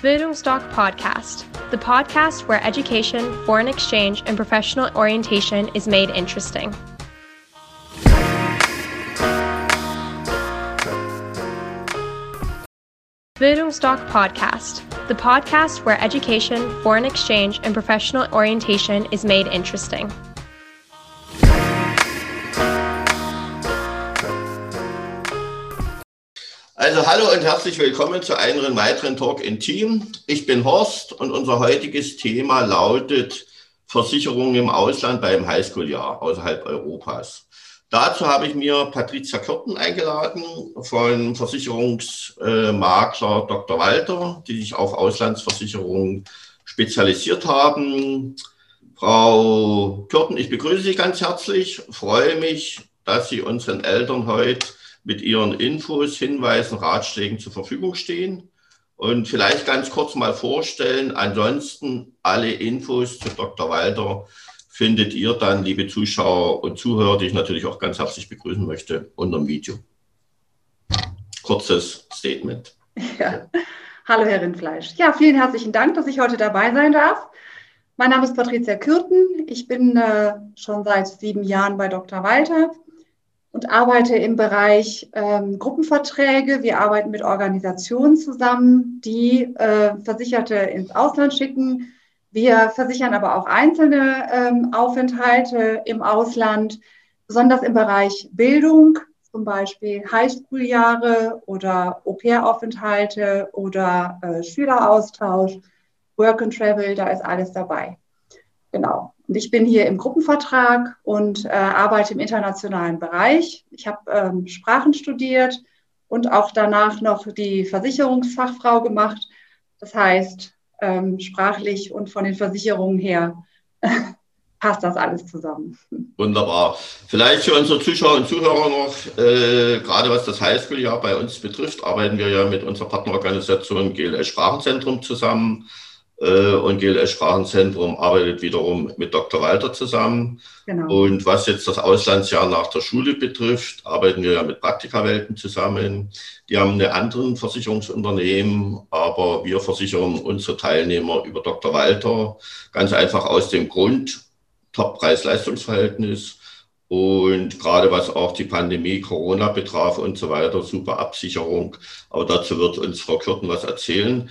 Bildungsdoc Podcast, the podcast where education, foreign exchange, and professional orientation is made interesting. Bildungsdoc Podcast, the podcast where education, foreign exchange, and professional orientation is made interesting. Also hallo und herzlich willkommen zu einem weiteren Talk in Team. Ich bin Horst und unser heutiges Thema lautet Versicherungen im Ausland beim Highschool-Jahr außerhalb Europas. Dazu habe ich mir Patricia Kürten eingeladen von Versicherungsmakler Dr. Walter, die sich auf Auslandsversicherungen spezialisiert haben. Frau Kürten, ich begrüße Sie ganz herzlich, freue mich, dass Sie unseren Eltern heute mit Ihren Infos, Hinweisen, Ratschlägen zur Verfügung stehen. Und vielleicht ganz kurz mal vorstellen, ansonsten alle Infos zu Dr. Walter findet ihr dann, liebe Zuschauer und Zuhörer, die ich natürlich auch ganz herzlich begrüßen möchte, unter dem Video. Kurzes Statement. Ja. Hallo, Herr Rindfleisch. Ja, vielen herzlichen Dank, dass ich heute dabei sein darf. Mein Name ist Patricia Kürten. Ich bin äh, schon seit sieben Jahren bei Dr. Walter und arbeite im Bereich ähm, Gruppenverträge. Wir arbeiten mit Organisationen zusammen, die äh, Versicherte ins Ausland schicken. Wir versichern aber auch einzelne ähm, Aufenthalte im Ausland, besonders im Bereich Bildung, zum Beispiel Highschool-Jahre oder Au-pair-Aufenthalte oder äh, Schüleraustausch, Work and Travel, da ist alles dabei. Genau. Und ich bin hier im Gruppenvertrag und äh, arbeite im internationalen Bereich. Ich habe ähm, Sprachen studiert und auch danach noch die Versicherungsfachfrau gemacht. Das heißt, ähm, sprachlich und von den Versicherungen her passt das alles zusammen. Wunderbar. Vielleicht für unsere Zuschauer und Zuhörer noch, äh, gerade was das Highschool-Jahr bei uns betrifft, arbeiten wir ja mit unserer Partnerorganisation GLS Sprachenzentrum zusammen. Äh, und GLS Sprachenzentrum arbeitet wiederum mit Dr. Walter zusammen. Genau. Und was jetzt das Auslandsjahr nach der Schule betrifft, arbeiten wir ja mit Praktikawelten zusammen. Die haben eine anderen Versicherungsunternehmen, aber wir versichern unsere Teilnehmer über Dr. Walter ganz einfach aus dem Grund Top-Preis-Leistungsverhältnis. Und gerade was auch die Pandemie, Corona betraf und so weiter, super Absicherung. Aber dazu wird uns Frau Kürten was erzählen.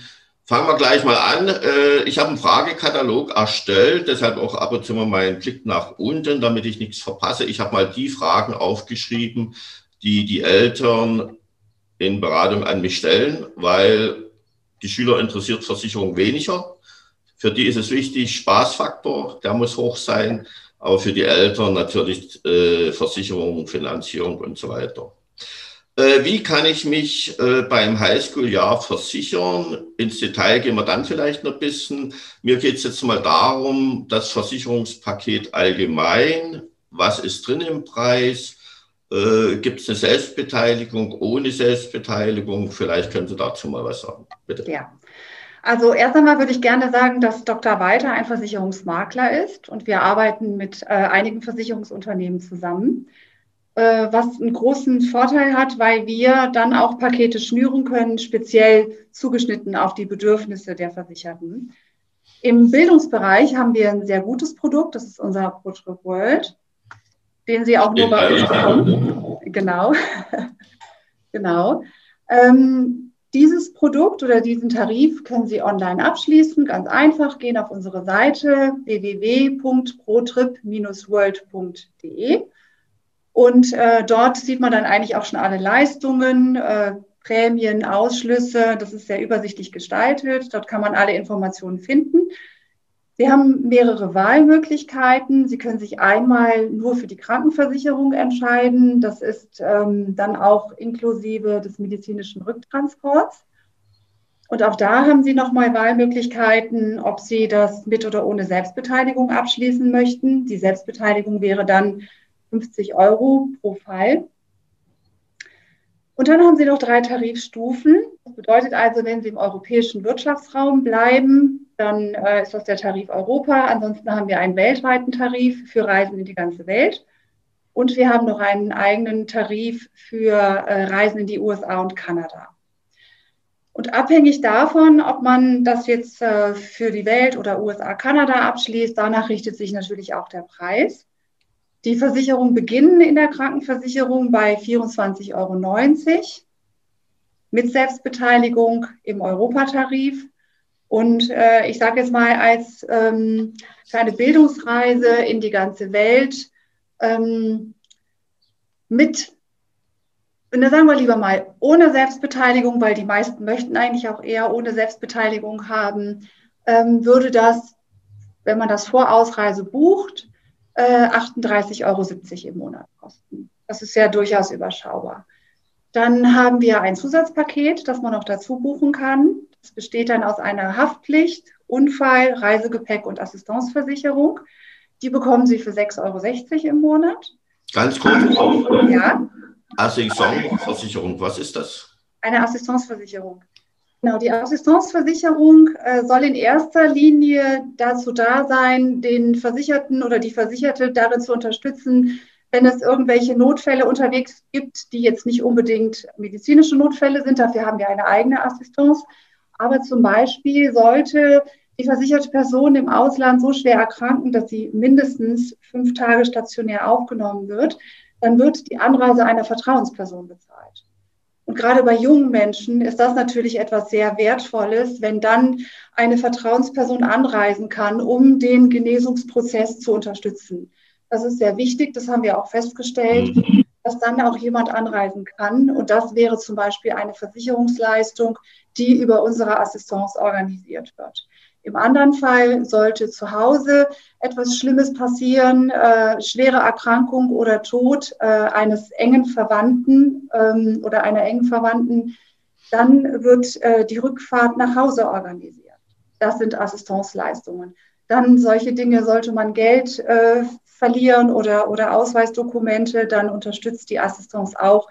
Fangen wir gleich mal an. Äh, ich habe einen Fragekatalog erstellt, deshalb auch ab und zu mal meinen Blick nach unten, damit ich nichts verpasse. Ich habe mal die Fragen aufgeschrieben, die die Eltern in Beratung an mich stellen, weil die Schüler interessiert Versicherung weniger. Für die ist es wichtig, Spaßfaktor, der muss hoch sein, aber für die Eltern natürlich äh, Versicherung, Finanzierung und so weiter. Äh, wie kann ich mich äh, beim Highschool-Jahr versichern? Ins Detail gehen wir dann vielleicht noch ein bisschen. Mir geht es jetzt mal darum, das Versicherungspaket allgemein. Was ist drin im Preis? Äh, Gibt es eine Selbstbeteiligung, ohne Selbstbeteiligung? Vielleicht können Sie dazu mal was sagen. Bitte. Ja. Also erst einmal würde ich gerne sagen, dass Dr. Walter ein Versicherungsmakler ist und wir arbeiten mit einigen Versicherungsunternehmen zusammen. Äh, was einen großen Vorteil hat, weil wir dann auch Pakete schnüren können, speziell zugeschnitten auf die Bedürfnisse der Versicherten. Im Bildungsbereich haben wir ein sehr gutes Produkt, das ist unser ProTrip World, den Sie auch nur bei uns bekommen. Genau. genau. Ähm, dieses Produkt oder diesen Tarif können Sie online abschließen, ganz einfach, gehen auf unsere Seite www.protrip-world.de und äh, dort sieht man dann eigentlich auch schon alle Leistungen, äh, Prämien, Ausschlüsse. Das ist sehr übersichtlich gestaltet. Dort kann man alle Informationen finden. Sie haben mehrere Wahlmöglichkeiten. Sie können sich einmal nur für die Krankenversicherung entscheiden. Das ist ähm, dann auch inklusive des medizinischen Rücktransports. Und auch da haben Sie nochmal Wahlmöglichkeiten, ob Sie das mit oder ohne Selbstbeteiligung abschließen möchten. Die Selbstbeteiligung wäre dann 50 Euro pro Fall. Und dann haben Sie noch drei Tarifstufen. Das bedeutet also, wenn Sie im europäischen Wirtschaftsraum bleiben, dann äh, ist das der Tarif Europa. Ansonsten haben wir einen weltweiten Tarif für Reisen in die ganze Welt. Und wir haben noch einen eigenen Tarif für äh, Reisen in die USA und Kanada. Und abhängig davon, ob man das jetzt äh, für die Welt oder USA, Kanada abschließt, danach richtet sich natürlich auch der Preis. Die Versicherungen beginnen in der Krankenversicherung bei 24,90 Euro mit Selbstbeteiligung im Europatarif. Und äh, ich sage jetzt mal als ähm, kleine Bildungsreise in die ganze Welt ähm, mit da sagen wir lieber mal ohne Selbstbeteiligung, weil die meisten möchten eigentlich auch eher ohne Selbstbeteiligung haben, ähm, würde das, wenn man das vor Ausreise bucht, äh, 38,70 Euro im Monat kosten. Das ist ja durchaus überschaubar. Dann haben wir ein Zusatzpaket, das man noch dazu buchen kann. Das besteht dann aus einer Haftpflicht, Unfall, Reisegepäck und Assistenzversicherung. Die bekommen Sie für 6,60 Euro im Monat. Ganz kurz. Ja. Assistenzversicherung, was ist das? Eine Assistenzversicherung. Genau, die Assistenzversicherung äh, soll in erster Linie dazu da sein, den Versicherten oder die Versicherte darin zu unterstützen, wenn es irgendwelche Notfälle unterwegs gibt, die jetzt nicht unbedingt medizinische Notfälle sind. Dafür haben wir eine eigene Assistenz. Aber zum Beispiel sollte die versicherte Person im Ausland so schwer erkranken, dass sie mindestens fünf Tage stationär aufgenommen wird, dann wird die Anreise einer Vertrauensperson bezahlt. Und gerade bei jungen Menschen ist das natürlich etwas sehr Wertvolles, wenn dann eine Vertrauensperson anreisen kann, um den Genesungsprozess zu unterstützen. Das ist sehr wichtig, das haben wir auch festgestellt, dass dann auch jemand anreisen kann. Und das wäre zum Beispiel eine Versicherungsleistung, die über unsere Assistenz organisiert wird. Im anderen Fall sollte zu Hause etwas Schlimmes passieren, äh, schwere Erkrankung oder Tod äh, eines engen Verwandten ähm, oder einer engen Verwandten, dann wird äh, die Rückfahrt nach Hause organisiert. Das sind Assistenzleistungen. Dann solche Dinge, sollte man Geld äh, verlieren oder, oder Ausweisdokumente, dann unterstützt die Assistenz auch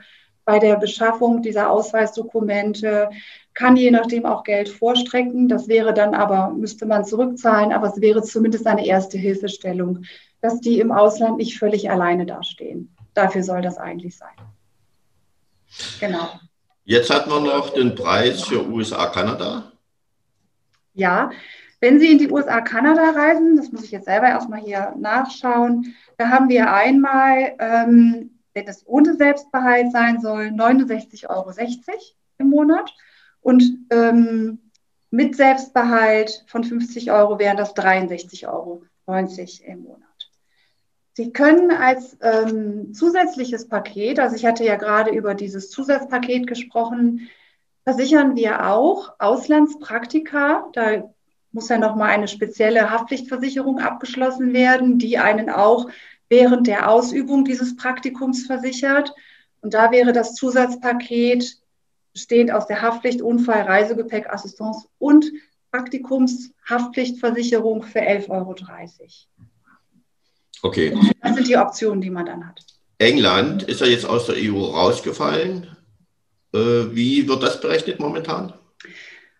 bei der Beschaffung dieser Ausweisdokumente, kann je nachdem auch Geld vorstrecken. Das wäre dann aber, müsste man zurückzahlen, aber es wäre zumindest eine erste Hilfestellung, dass die im Ausland nicht völlig alleine dastehen. Dafür soll das eigentlich sein. Genau. Jetzt hat man noch den Preis für USA-Kanada. Ja, wenn Sie in die USA-Kanada reisen, das muss ich jetzt selber erstmal hier nachschauen, da haben wir einmal, ähm, wenn es ohne Selbstbehalt sein soll, 69,60 Euro im Monat. Und ähm, mit Selbstbehalt von 50 Euro wären das 63,90 Euro im Monat. Sie können als ähm, zusätzliches Paket, also ich hatte ja gerade über dieses Zusatzpaket gesprochen, versichern wir auch Auslandspraktika. Da muss ja nochmal eine spezielle Haftpflichtversicherung abgeschlossen werden, die einen auch während der Ausübung dieses Praktikums versichert. Und da wäre das Zusatzpaket bestehend aus der Haftpflicht, Unfall, Reisegepäck, Assistenz und Praktikumshaftpflichtversicherung für 11,30 Euro. Okay. Das sind die Optionen, die man dann hat. England ist ja jetzt aus der EU rausgefallen. Äh, wie wird das berechnet momentan?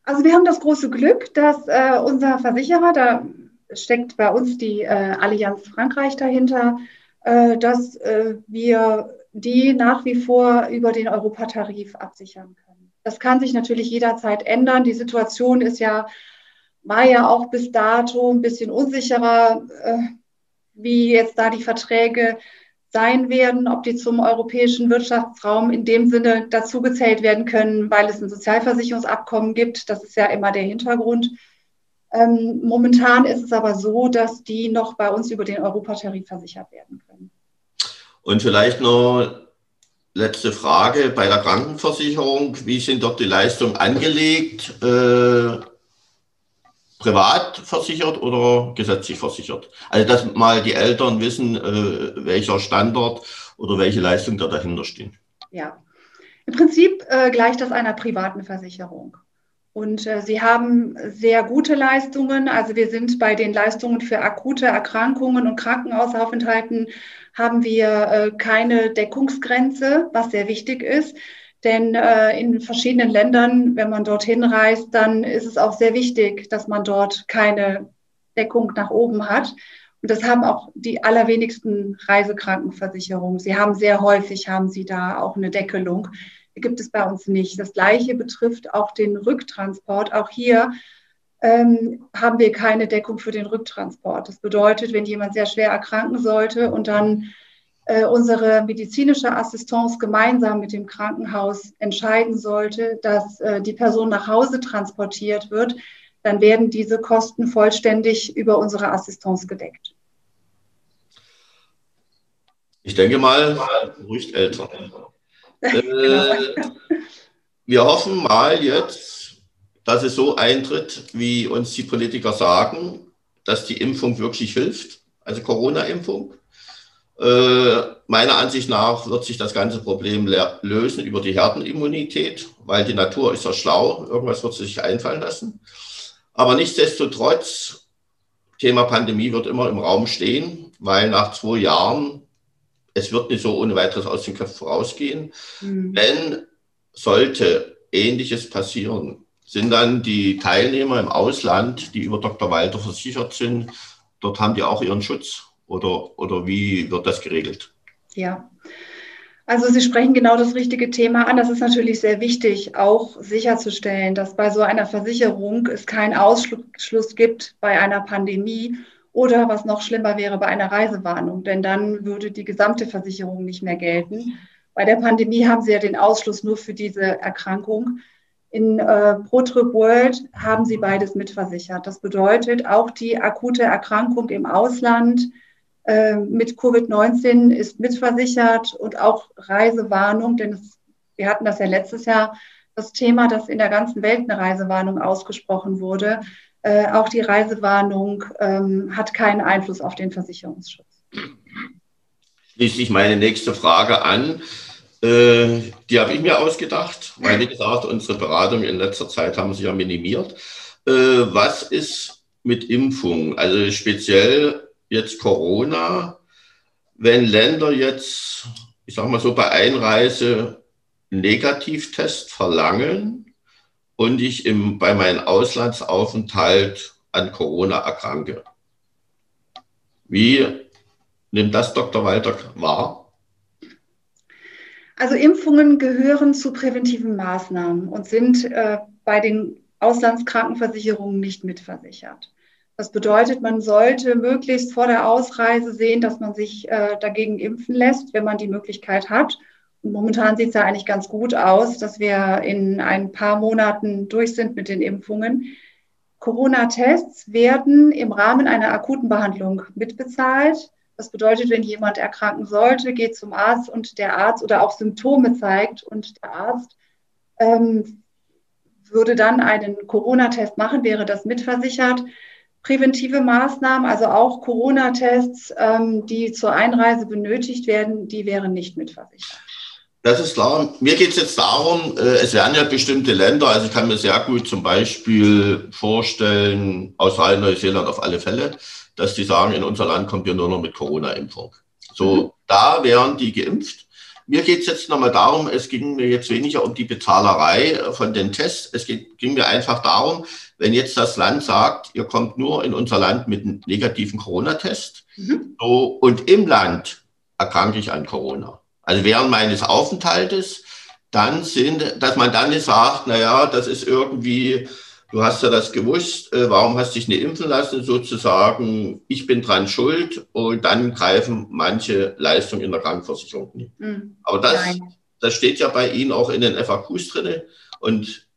Also wir haben das große Glück, dass äh, unser Versicherer, da steckt bei uns die äh, Allianz Frankreich dahinter, äh, dass äh, wir die nach wie vor über den Europatarif absichern können. Das kann sich natürlich jederzeit ändern. Die Situation ist ja, war ja auch bis dato ein bisschen unsicherer, äh, wie jetzt da die Verträge sein werden, ob die zum europäischen Wirtschaftsraum in dem Sinne dazugezählt werden können, weil es ein Sozialversicherungsabkommen gibt. Das ist ja immer der Hintergrund. Ähm, momentan ist es aber so, dass die noch bei uns über den Europatarif versichert werden können. Und vielleicht noch letzte Frage bei der Krankenversicherung. Wie sind dort die Leistungen angelegt? Äh, privat versichert oder gesetzlich versichert? Also, dass mal die Eltern wissen, äh, welcher Standort oder welche Leistungen da dahinter stehen. Ja, im Prinzip äh, gleicht das einer privaten Versicherung. Und äh, sie haben sehr gute Leistungen. Also wir sind bei den Leistungen für akute Erkrankungen und Krankenhausaufenthalten haben wir äh, keine Deckungsgrenze, was sehr wichtig ist. Denn äh, in verschiedenen Ländern, wenn man dorthin reist, dann ist es auch sehr wichtig, dass man dort keine Deckung nach oben hat. Und das haben auch die allerwenigsten Reisekrankenversicherungen. Sie haben sehr häufig, haben sie da auch eine Deckelung. Gibt es bei uns nicht. Das Gleiche betrifft auch den Rücktransport. Auch hier ähm, haben wir keine Deckung für den Rücktransport. Das bedeutet, wenn jemand sehr schwer erkranken sollte und dann äh, unsere medizinische Assistenz gemeinsam mit dem Krankenhaus entscheiden sollte, dass äh, die Person nach Hause transportiert wird, dann werden diese Kosten vollständig über unsere Assistenz gedeckt. Ich denke mal, ruhig älter. Äh, wir hoffen mal jetzt, dass es so eintritt, wie uns die Politiker sagen, dass die Impfung wirklich hilft, also Corona-Impfung. Äh, meiner Ansicht nach wird sich das ganze Problem lösen über die Herdenimmunität, weil die Natur ist ja schlau, irgendwas wird sie sich einfallen lassen. Aber nichtsdestotrotz, Thema Pandemie wird immer im Raum stehen, weil nach zwei Jahren, es wird nicht so ohne weiteres aus den Köpfen rausgehen. Mhm. Wenn sollte Ähnliches passieren, sind dann die Teilnehmer im Ausland, die über Dr. Walter versichert sind, dort haben die auch ihren Schutz oder, oder wie wird das geregelt? Ja, also Sie sprechen genau das richtige Thema an. Das ist natürlich sehr wichtig, auch sicherzustellen, dass bei so einer Versicherung es keinen Ausschluss gibt bei einer Pandemie oder was noch schlimmer wäre bei einer Reisewarnung, denn dann würde die gesamte Versicherung nicht mehr gelten. Bei der Pandemie haben Sie ja den Ausschluss nur für diese Erkrankung. In äh, ProTrip World haben Sie beides mitversichert. Das bedeutet auch die akute Erkrankung im Ausland, äh, mit Covid-19 ist mitversichert und auch Reisewarnung, denn es, wir hatten das ja letztes Jahr, das Thema, dass in der ganzen Welt eine Reisewarnung ausgesprochen wurde. Äh, auch die Reisewarnung ähm, hat keinen Einfluss auf den Versicherungsschutz. Schließe ich meine nächste Frage an. Äh, die habe ich mir ausgedacht, weil, wie gesagt, unsere Beratungen in letzter Zeit haben sich ja minimiert. Äh, was ist mit Impfungen? Also speziell jetzt Corona, wenn Länder jetzt, ich sage mal so, bei Einreise Negativtest verlangen und ich im, bei meinem Auslandsaufenthalt an Corona erkranke. Wie nimmt das Dr. Walter wahr? Also Impfungen gehören zu präventiven Maßnahmen und sind äh, bei den Auslandskrankenversicherungen nicht mitversichert. Das bedeutet, man sollte möglichst vor der Ausreise sehen, dass man sich äh, dagegen impfen lässt, wenn man die Möglichkeit hat. Momentan sieht es ja eigentlich ganz gut aus, dass wir in ein paar Monaten durch sind mit den Impfungen. Corona-Tests werden im Rahmen einer akuten Behandlung mitbezahlt. Das bedeutet, wenn jemand erkranken sollte, geht zum Arzt und der Arzt oder auch Symptome zeigt und der Arzt ähm, würde dann einen Corona-Test machen, wäre das mitversichert präventive Maßnahmen, also auch Corona-Tests, ähm, die zur Einreise benötigt werden, die wären nicht mitversichert. Das ist klar. Mir geht es jetzt darum, äh, es werden ja bestimmte Länder, also ich kann mir sehr gut zum Beispiel vorstellen, Australien, Neuseeland auf alle Fälle, dass die sagen, in unser Land kommt ihr nur noch mit Corona-Impfung. So, mhm. da wären die geimpft. Mir geht es jetzt nochmal darum, es ging mir jetzt weniger um die Bezahlerei von den Tests. Es ging mir einfach darum, wenn jetzt das Land sagt, ihr kommt nur in unser Land mit einem negativen Corona-Test mhm. so, und im Land erkranke ich an Corona. Also während meines Aufenthaltes, dann sind, dass man dann sagt, naja, das ist irgendwie, du hast ja das gewusst, äh, warum hast du dich nicht impfen lassen, sozusagen, ich bin dran schuld und dann greifen manche Leistungen in der Krankenversicherung nicht. Mhm. Aber das, das steht ja bei Ihnen auch in den FAQs drinne und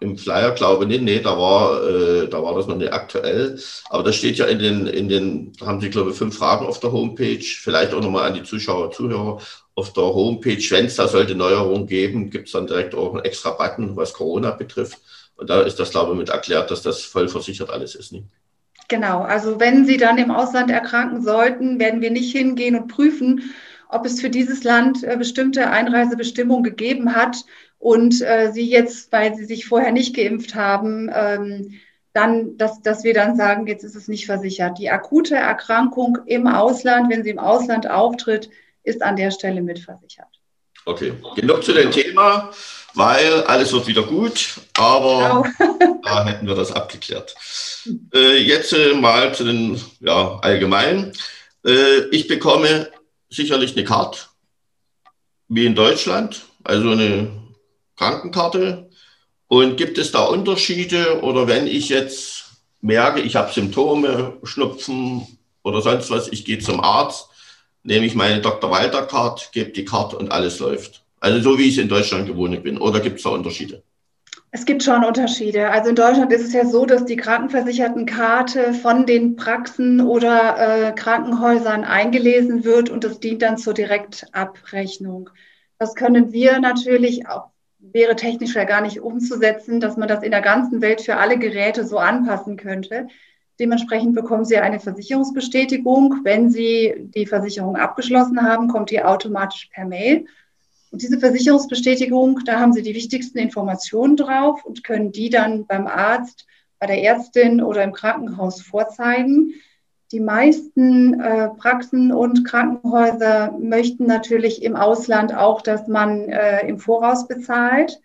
im Flyer glaube ich nicht, nee, da war, äh, da war das noch nicht aktuell. Aber das steht ja in den, in den, da haben Sie, glaube ich, fünf Fragen auf der Homepage, vielleicht auch nochmal an die Zuschauer, Zuhörer. Auf der Homepage, wenn es da sollte Neuerungen geben, gibt es dann direkt auch einen extra Button, was Corona betrifft. Und da ist das, glaube ich, mit erklärt, dass das voll versichert alles ist. Nicht? Genau, also wenn Sie dann im Ausland erkranken sollten, werden wir nicht hingehen und prüfen, ob es für dieses Land äh, bestimmte Einreisebestimmungen gegeben hat und äh, sie jetzt, weil sie sich vorher nicht geimpft haben, ähm, dann, dass, dass wir dann sagen, jetzt ist es nicht versichert. Die akute Erkrankung im Ausland, wenn sie im Ausland auftritt, ist an der Stelle mitversichert. Okay, genug zu dem Thema, weil alles wird wieder gut, aber genau. da hätten wir das abgeklärt. Äh, jetzt äh, mal zu den ja, allgemeinen. Äh, ich bekomme sicherlich eine Karte, wie in Deutschland, also eine Krankenkarte. Und gibt es da Unterschiede oder wenn ich jetzt merke, ich habe Symptome, Schnupfen oder sonst was, ich gehe zum Arzt, nehme ich meine Dr. Walter Card, gebe die Karte und alles läuft. Also so wie ich es in Deutschland gewohnt bin. Oder gibt es da Unterschiede? Es gibt schon Unterschiede. Also in Deutschland ist es ja so, dass die Krankenversichertenkarte von den Praxen oder äh, Krankenhäusern eingelesen wird und das dient dann zur Direktabrechnung. Das können wir natürlich auch, wäre technisch ja gar nicht umzusetzen, dass man das in der ganzen Welt für alle Geräte so anpassen könnte. Dementsprechend bekommen Sie eine Versicherungsbestätigung. Wenn Sie die Versicherung abgeschlossen haben, kommt die automatisch per Mail. Und diese Versicherungsbestätigung, da haben Sie die wichtigsten Informationen drauf und können die dann beim Arzt, bei der Ärztin oder im Krankenhaus vorzeigen. Die meisten äh, Praxen und Krankenhäuser möchten natürlich im Ausland auch, dass man äh, im Voraus bezahlt.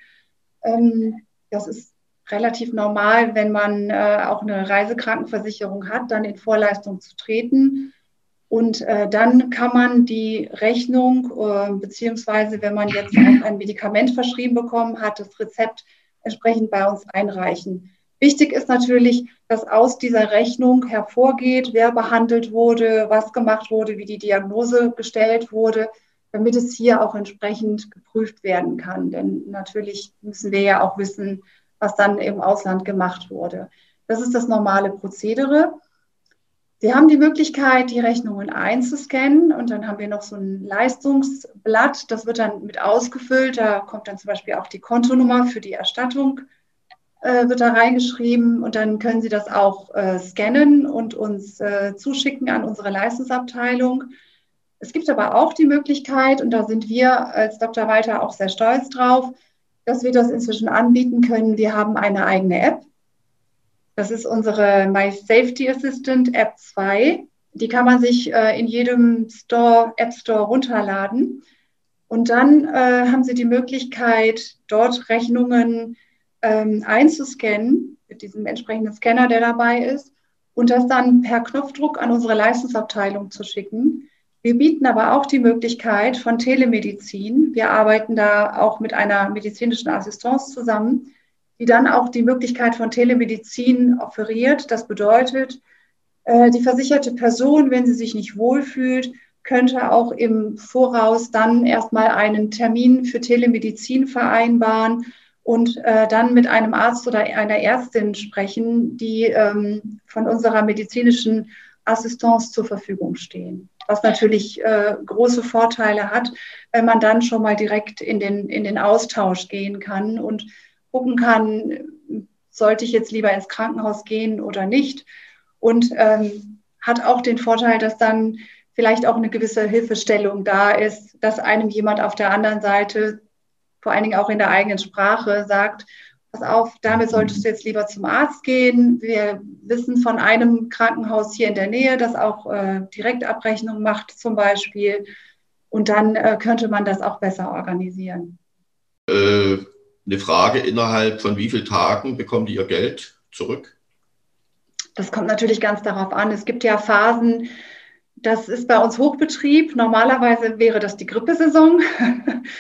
Ähm, das ist relativ normal, wenn man äh, auch eine Reisekrankenversicherung hat, dann in Vorleistung zu treten. Und äh, dann kann man die Rechnung, äh, beziehungsweise wenn man jetzt ein Medikament verschrieben bekommen hat, das Rezept entsprechend bei uns einreichen. Wichtig ist natürlich, dass aus dieser Rechnung hervorgeht, wer behandelt wurde, was gemacht wurde, wie die Diagnose gestellt wurde, damit es hier auch entsprechend geprüft werden kann. Denn natürlich müssen wir ja auch wissen, was dann im Ausland gemacht wurde. Das ist das normale Prozedere. Sie haben die Möglichkeit, die Rechnungen einzuscannen und dann haben wir noch so ein Leistungsblatt, das wird dann mit ausgefüllt. Da kommt dann zum Beispiel auch die Kontonummer für die Erstattung, äh, wird da reingeschrieben und dann können Sie das auch äh, scannen und uns äh, zuschicken an unsere Leistungsabteilung. Es gibt aber auch die Möglichkeit, und da sind wir als Dr. Walter auch sehr stolz drauf, dass wir das inzwischen anbieten können. Wir haben eine eigene App, das ist unsere My Safety Assistant App 2. Die kann man sich äh, in jedem Store, App Store runterladen. Und dann äh, haben Sie die Möglichkeit, dort Rechnungen ähm, einzuscannen mit diesem entsprechenden Scanner, der dabei ist, und das dann per Knopfdruck an unsere Leistungsabteilung zu schicken. Wir bieten aber auch die Möglichkeit von Telemedizin. Wir arbeiten da auch mit einer medizinischen Assistenz zusammen, die dann auch die Möglichkeit von Telemedizin offeriert. Das bedeutet, äh, die versicherte Person, wenn sie sich nicht wohlfühlt, könnte auch im Voraus dann erstmal einen Termin für Telemedizin vereinbaren und äh, dann mit einem Arzt oder einer Ärztin sprechen, die ähm, von unserer medizinischen Assistenz zur Verfügung stehen. Was natürlich äh, große Vorteile hat, wenn man dann schon mal direkt in den, in den Austausch gehen kann und gucken kann, sollte ich jetzt lieber ins Krankenhaus gehen oder nicht. Und ähm, hat auch den Vorteil, dass dann vielleicht auch eine gewisse Hilfestellung da ist, dass einem jemand auf der anderen Seite, vor allen Dingen auch in der eigenen Sprache, sagt, pass auf, damit solltest du jetzt lieber zum Arzt gehen. Wir wissen von einem Krankenhaus hier in der Nähe, das auch äh, Direktabrechnung macht zum Beispiel. Und dann äh, könnte man das auch besser organisieren. Äh, eine Frage, innerhalb von wie vielen Tagen bekommen die ihr Geld zurück? Das kommt natürlich ganz darauf an. Es gibt ja Phasen, das ist bei uns Hochbetrieb. Normalerweise wäre das die Grippesaison,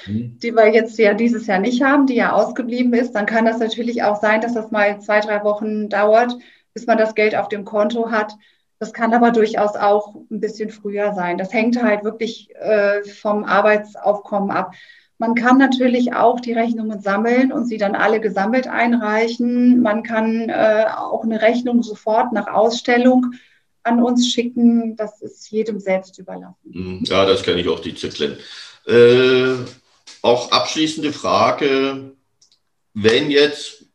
mhm. die wir jetzt ja dieses Jahr nicht haben, die ja ausgeblieben ist. Dann kann das natürlich auch sein, dass das mal zwei, drei Wochen dauert, bis man das Geld auf dem Konto hat. Das kann aber durchaus auch ein bisschen früher sein. Das hängt halt wirklich äh, vom Arbeitsaufkommen ab. Man kann natürlich auch die Rechnungen sammeln und sie dann alle gesammelt einreichen. Man kann äh, auch eine Rechnung sofort nach Ausstellung an uns schicken. Das ist jedem selbst überlassen. Mhm. Ja, das kenne ich auch, die Zyklen. Äh, auch abschließende Frage. Wenn jetzt,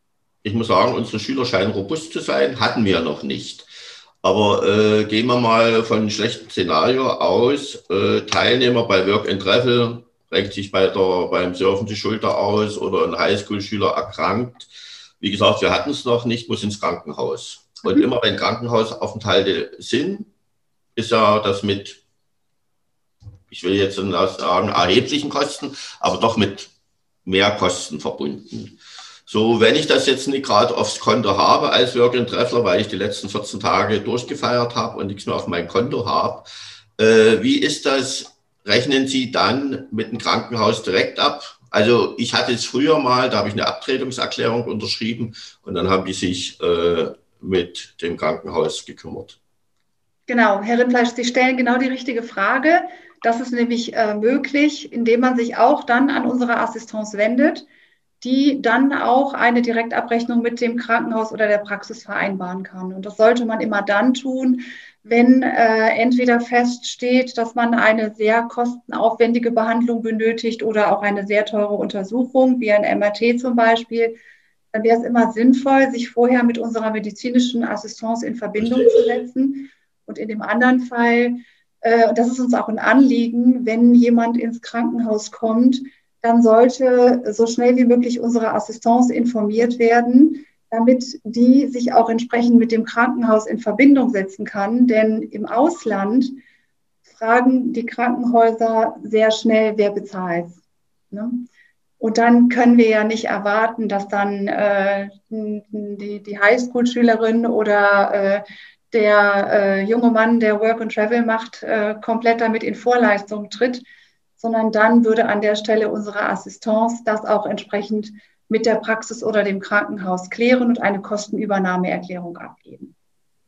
ich muss sagen, unsere Schüler scheinen robust zu sein, hatten wir noch nicht. Aber äh, gehen wir mal von einem schlechten Szenario aus. Äh, Teilnehmer bei Work and Travel renkt sich bei der, beim Surfen die Schulter aus oder ein Highschool-Schüler erkrankt. Wie gesagt, wir hatten es noch nicht, muss ins Krankenhaus. Und immer wenn Krankenhausaufenthalte sind, ist ja das mit, ich will jetzt sagen, erheblichen Kosten, aber doch mit mehr Kosten verbunden. So, wenn ich das jetzt nicht gerade aufs Konto habe als and Treffler, weil ich die letzten 14 Tage durchgefeiert habe und nichts mehr auf mein Konto habe, äh, wie ist das rechnen Sie dann mit dem Krankenhaus direkt ab? Also ich hatte es früher mal, da habe ich eine Abtretungserklärung unterschrieben und dann haben die sich äh, mit dem Krankenhaus gekümmert. Genau, Herr Rindfleisch, Sie stellen genau die richtige Frage. Das ist nämlich äh, möglich, indem man sich auch dann an unsere Assistance wendet, die dann auch eine Direktabrechnung mit dem Krankenhaus oder der Praxis vereinbaren kann. Und das sollte man immer dann tun, wenn äh, entweder feststeht, dass man eine sehr kostenaufwendige Behandlung benötigt oder auch eine sehr teure Untersuchung, wie ein MRT zum Beispiel, dann wäre es immer sinnvoll, sich vorher mit unserer medizinischen Assistance in Verbindung zu setzen und in dem anderen Fall, äh, das ist uns auch ein Anliegen, wenn jemand ins Krankenhaus kommt, dann sollte so schnell wie möglich unsere Assistance informiert werden, damit die sich auch entsprechend mit dem Krankenhaus in Verbindung setzen kann. Denn im Ausland fragen die Krankenhäuser sehr schnell, wer bezahlt. Ne? Und dann können wir ja nicht erwarten, dass dann äh, die, die Highschool-Schülerin oder äh, der äh, junge Mann, der Work and Travel macht, äh, komplett damit in Vorleistung tritt, sondern dann würde an der Stelle unsere Assistance das auch entsprechend mit der Praxis oder dem Krankenhaus klären und eine Kostenübernahmeerklärung abgeben.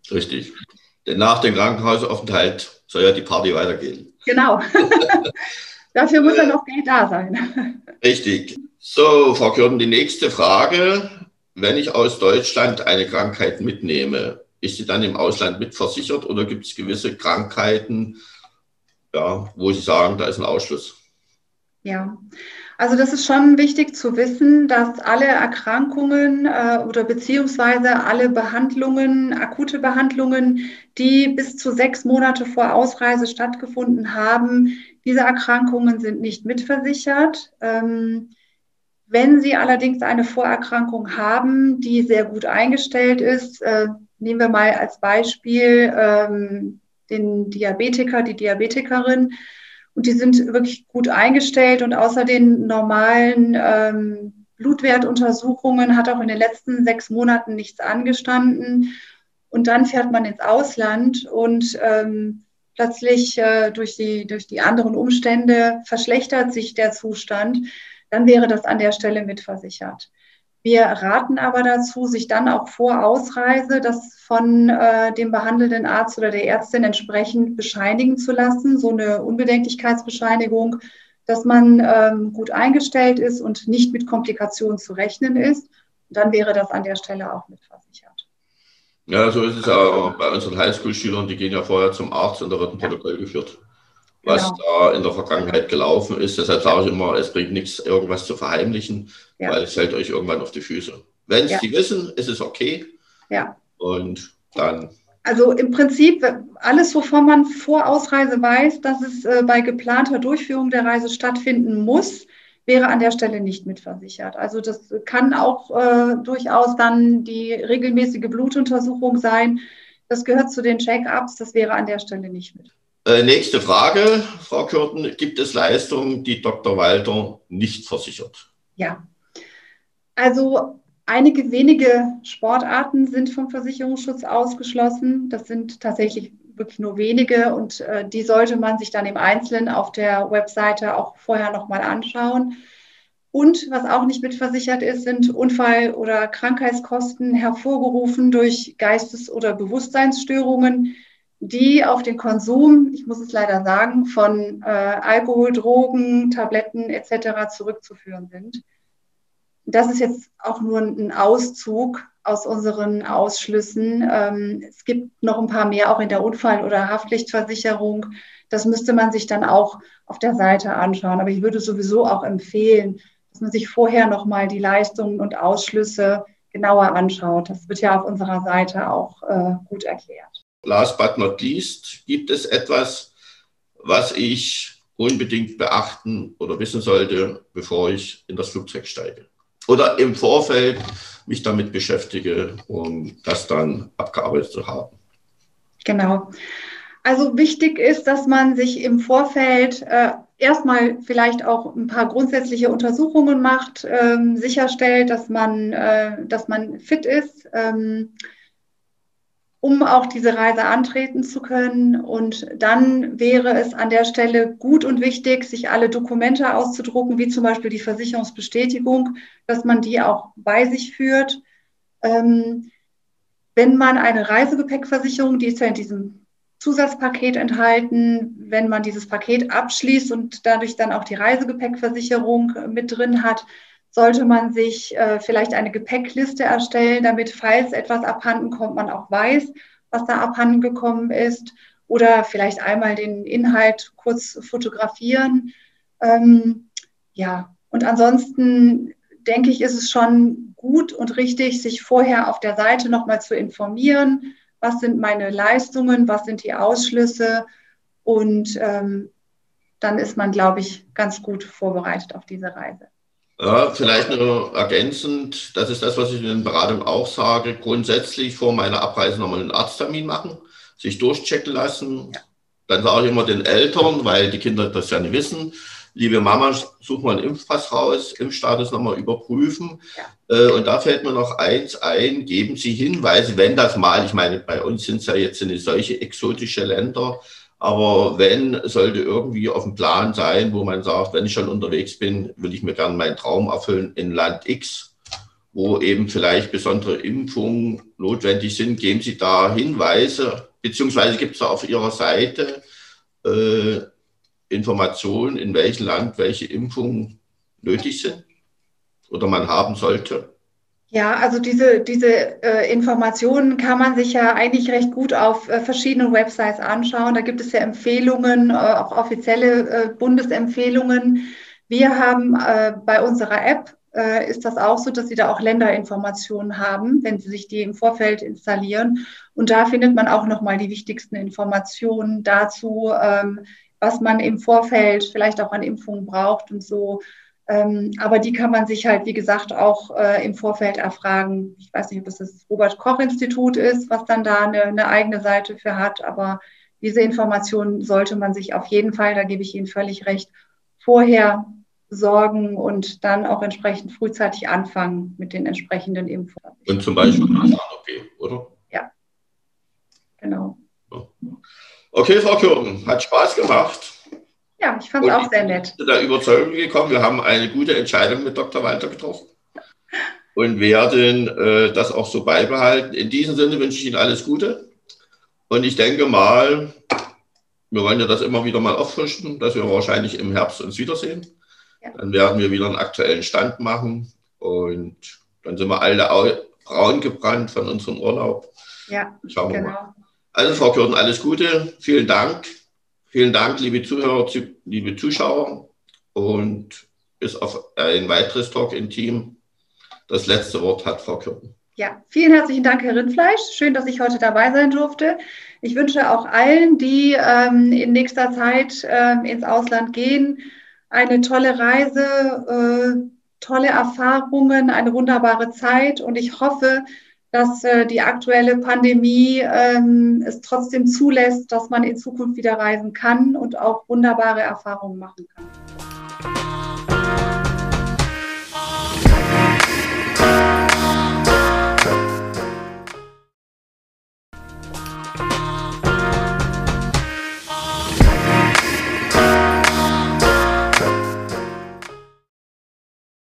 Richtig. Denn nach dem Krankenhausaufenthalt soll ja die Party weitergehen. Genau. Dafür muss dann noch Geld da sein. Richtig. So, Frau Kürten, die nächste Frage. Wenn ich aus Deutschland eine Krankheit mitnehme, ist sie dann im Ausland mitversichert oder gibt es gewisse Krankheiten, ja, wo Sie sagen, da ist ein Ausschluss? Ja, also das ist schon wichtig zu wissen, dass alle Erkrankungen äh, oder beziehungsweise alle Behandlungen, akute Behandlungen, die bis zu sechs Monate vor Ausreise stattgefunden haben, diese Erkrankungen sind nicht mitversichert. Ähm, wenn Sie allerdings eine Vorerkrankung haben, die sehr gut eingestellt ist, äh, nehmen wir mal als Beispiel ähm, den Diabetiker, die Diabetikerin, und die sind wirklich gut eingestellt und außer den normalen ähm, Blutwertuntersuchungen hat auch in den letzten sechs Monaten nichts angestanden. Und dann fährt man ins Ausland und ähm, plötzlich äh, durch, die, durch die anderen Umstände verschlechtert sich der Zustand, dann wäre das an der Stelle mitversichert. Wir raten aber dazu, sich dann auch vor Ausreise das von äh, dem behandelnden Arzt oder der Ärztin entsprechend bescheinigen zu lassen, so eine Unbedenklichkeitsbescheinigung, dass man ähm, gut eingestellt ist und nicht mit Komplikationen zu rechnen ist. dann wäre das an der Stelle auch mitversichert. Ja, so ist es ja bei unseren Highschool-Schülern, die gehen ja vorher zum Arzt und da wird ein Protokoll geführt was genau. da in der Vergangenheit gelaufen ist. Deshalb sage ich immer, es bringt nichts, irgendwas zu verheimlichen, ja. weil es hält euch irgendwann auf die Füße. Wenn ja. Sie wissen, ist es okay. Ja. Und dann. Also im Prinzip alles, wovon man vor Ausreise weiß, dass es äh, bei geplanter Durchführung der Reise stattfinden muss, wäre an der Stelle nicht mitversichert. Also das kann auch äh, durchaus dann die regelmäßige Blutuntersuchung sein. Das gehört zu den Check-ups, das wäre an der Stelle nicht mit. Äh, nächste Frage, Frau Kürten. Gibt es Leistungen, die Dr. Walter nicht versichert? Ja. Also einige wenige Sportarten sind vom Versicherungsschutz ausgeschlossen. Das sind tatsächlich wirklich nur wenige und äh, die sollte man sich dann im Einzelnen auf der Webseite auch vorher nochmal anschauen. Und was auch nicht mitversichert ist, sind Unfall- oder Krankheitskosten hervorgerufen durch Geistes- oder Bewusstseinsstörungen die auf den Konsum, ich muss es leider sagen, von äh, Alkohol, Drogen, Tabletten etc. zurückzuführen sind. Das ist jetzt auch nur ein Auszug aus unseren Ausschlüssen. Ähm, es gibt noch ein paar mehr auch in der Unfall- oder Haftpflichtversicherung. Das müsste man sich dann auch auf der Seite anschauen. Aber ich würde sowieso auch empfehlen, dass man sich vorher nochmal die Leistungen und Ausschlüsse genauer anschaut. Das wird ja auf unserer Seite auch äh, gut erklärt last but not least, gibt es etwas, was ich unbedingt beachten oder wissen sollte, bevor ich in das Flugzeug steige? Oder im Vorfeld mich damit beschäftige, um das dann abgearbeitet zu haben? Genau. Also wichtig ist, dass man sich im Vorfeld äh, erstmal vielleicht auch ein paar grundsätzliche Untersuchungen macht, ähm, sicherstellt, dass man, äh, dass man fit ist. Ähm, um auch diese Reise antreten zu können. Und dann wäre es an der Stelle gut und wichtig, sich alle Dokumente auszudrucken, wie zum Beispiel die Versicherungsbestätigung, dass man die auch bei sich führt. Ähm, wenn man eine Reisegepäckversicherung, die ist ja in diesem Zusatzpaket enthalten, wenn man dieses Paket abschließt und dadurch dann auch die Reisegepäckversicherung mit drin hat, sollte man sich äh, vielleicht eine Gepäckliste erstellen, damit, falls etwas abhanden kommt, man auch weiß, was da abhanden gekommen ist. Oder vielleicht einmal den Inhalt kurz fotografieren. Ähm, ja, und ansonsten denke ich, ist es schon gut und richtig, sich vorher auf der Seite nochmal zu informieren. Was sind meine Leistungen? Was sind die Ausschlüsse? Und ähm, dann ist man, glaube ich, ganz gut vorbereitet auf diese Reise. Ja, vielleicht nur ergänzend, das ist das, was ich in den Beratungen auch sage, grundsätzlich vor meiner Abreise nochmal einen Arzttermin machen, sich durchchecken lassen. Ja. Dann sage ich immer den Eltern, weil die Kinder das ja nicht wissen, liebe Mama, such mal einen Impfpass raus, Impfstatus nochmal überprüfen. Ja. Äh, und da fällt mir noch eins ein, geben Sie Hinweise, wenn das mal, ich meine, bei uns sind es ja jetzt eine solche exotische Länder, aber wenn, sollte irgendwie auf dem Plan sein, wo man sagt, wenn ich schon unterwegs bin, will ich mir gerne meinen Traum erfüllen in Land X, wo eben vielleicht besondere Impfungen notwendig sind. Geben Sie da Hinweise, beziehungsweise gibt es da auf Ihrer Seite äh, Informationen, in welchem Land welche Impfungen nötig sind oder man haben sollte? Ja, also diese, diese äh, Informationen kann man sich ja eigentlich recht gut auf äh, verschiedenen Websites anschauen. Da gibt es ja Empfehlungen, äh, auch offizielle äh, Bundesempfehlungen. Wir haben äh, bei unserer App, äh, ist das auch so, dass Sie da auch Länderinformationen haben, wenn Sie sich die im Vorfeld installieren. Und da findet man auch nochmal die wichtigsten Informationen dazu, ähm, was man im Vorfeld vielleicht auch an Impfungen braucht und so aber die kann man sich halt, wie gesagt, auch äh, im Vorfeld erfragen. Ich weiß nicht, ob das das Robert-Koch-Institut ist, was dann da eine, eine, eigene Seite für hat, aber diese Informationen sollte man sich auf jeden Fall, da gebe ich Ihnen völlig recht, vorher sorgen und dann auch entsprechend frühzeitig anfangen mit den entsprechenden Impfungen. Und zum Beispiel nach OP, oder? Ja, genau. Okay, Frau Kürten, hat Spaß gemacht. Ja, ich fand es auch sehr nett. Ich bin der Überzeugung gekommen, wir haben eine gute Entscheidung mit Dr. Walter getroffen und werden äh, das auch so beibehalten. In diesem Sinne wünsche ich Ihnen alles Gute und ich denke mal, wir wollen ja das immer wieder mal auffrischen, dass wir wahrscheinlich im Herbst uns wiedersehen. Ja. Dann werden wir wieder einen aktuellen Stand machen und dann sind wir alle braun gebrannt von unserem Urlaub. Ja, Schauen wir genau. mal. Also Frau Kürten, alles Gute, vielen Dank. Vielen Dank, liebe Zuhörer, liebe Zuschauer und bis auf ein weiteres Talk im Team. Das letzte Wort hat Frau Kürten. Ja, vielen herzlichen Dank, Herr Rindfleisch. Schön, dass ich heute dabei sein durfte. Ich wünsche auch allen, die ähm, in nächster Zeit ähm, ins Ausland gehen, eine tolle Reise, äh, tolle Erfahrungen, eine wunderbare Zeit. Und ich hoffe, dass äh, die aktuelle Pandemie ähm, es trotzdem zulässt, dass man in Zukunft wieder reisen kann und auch wunderbare Erfahrungen machen kann.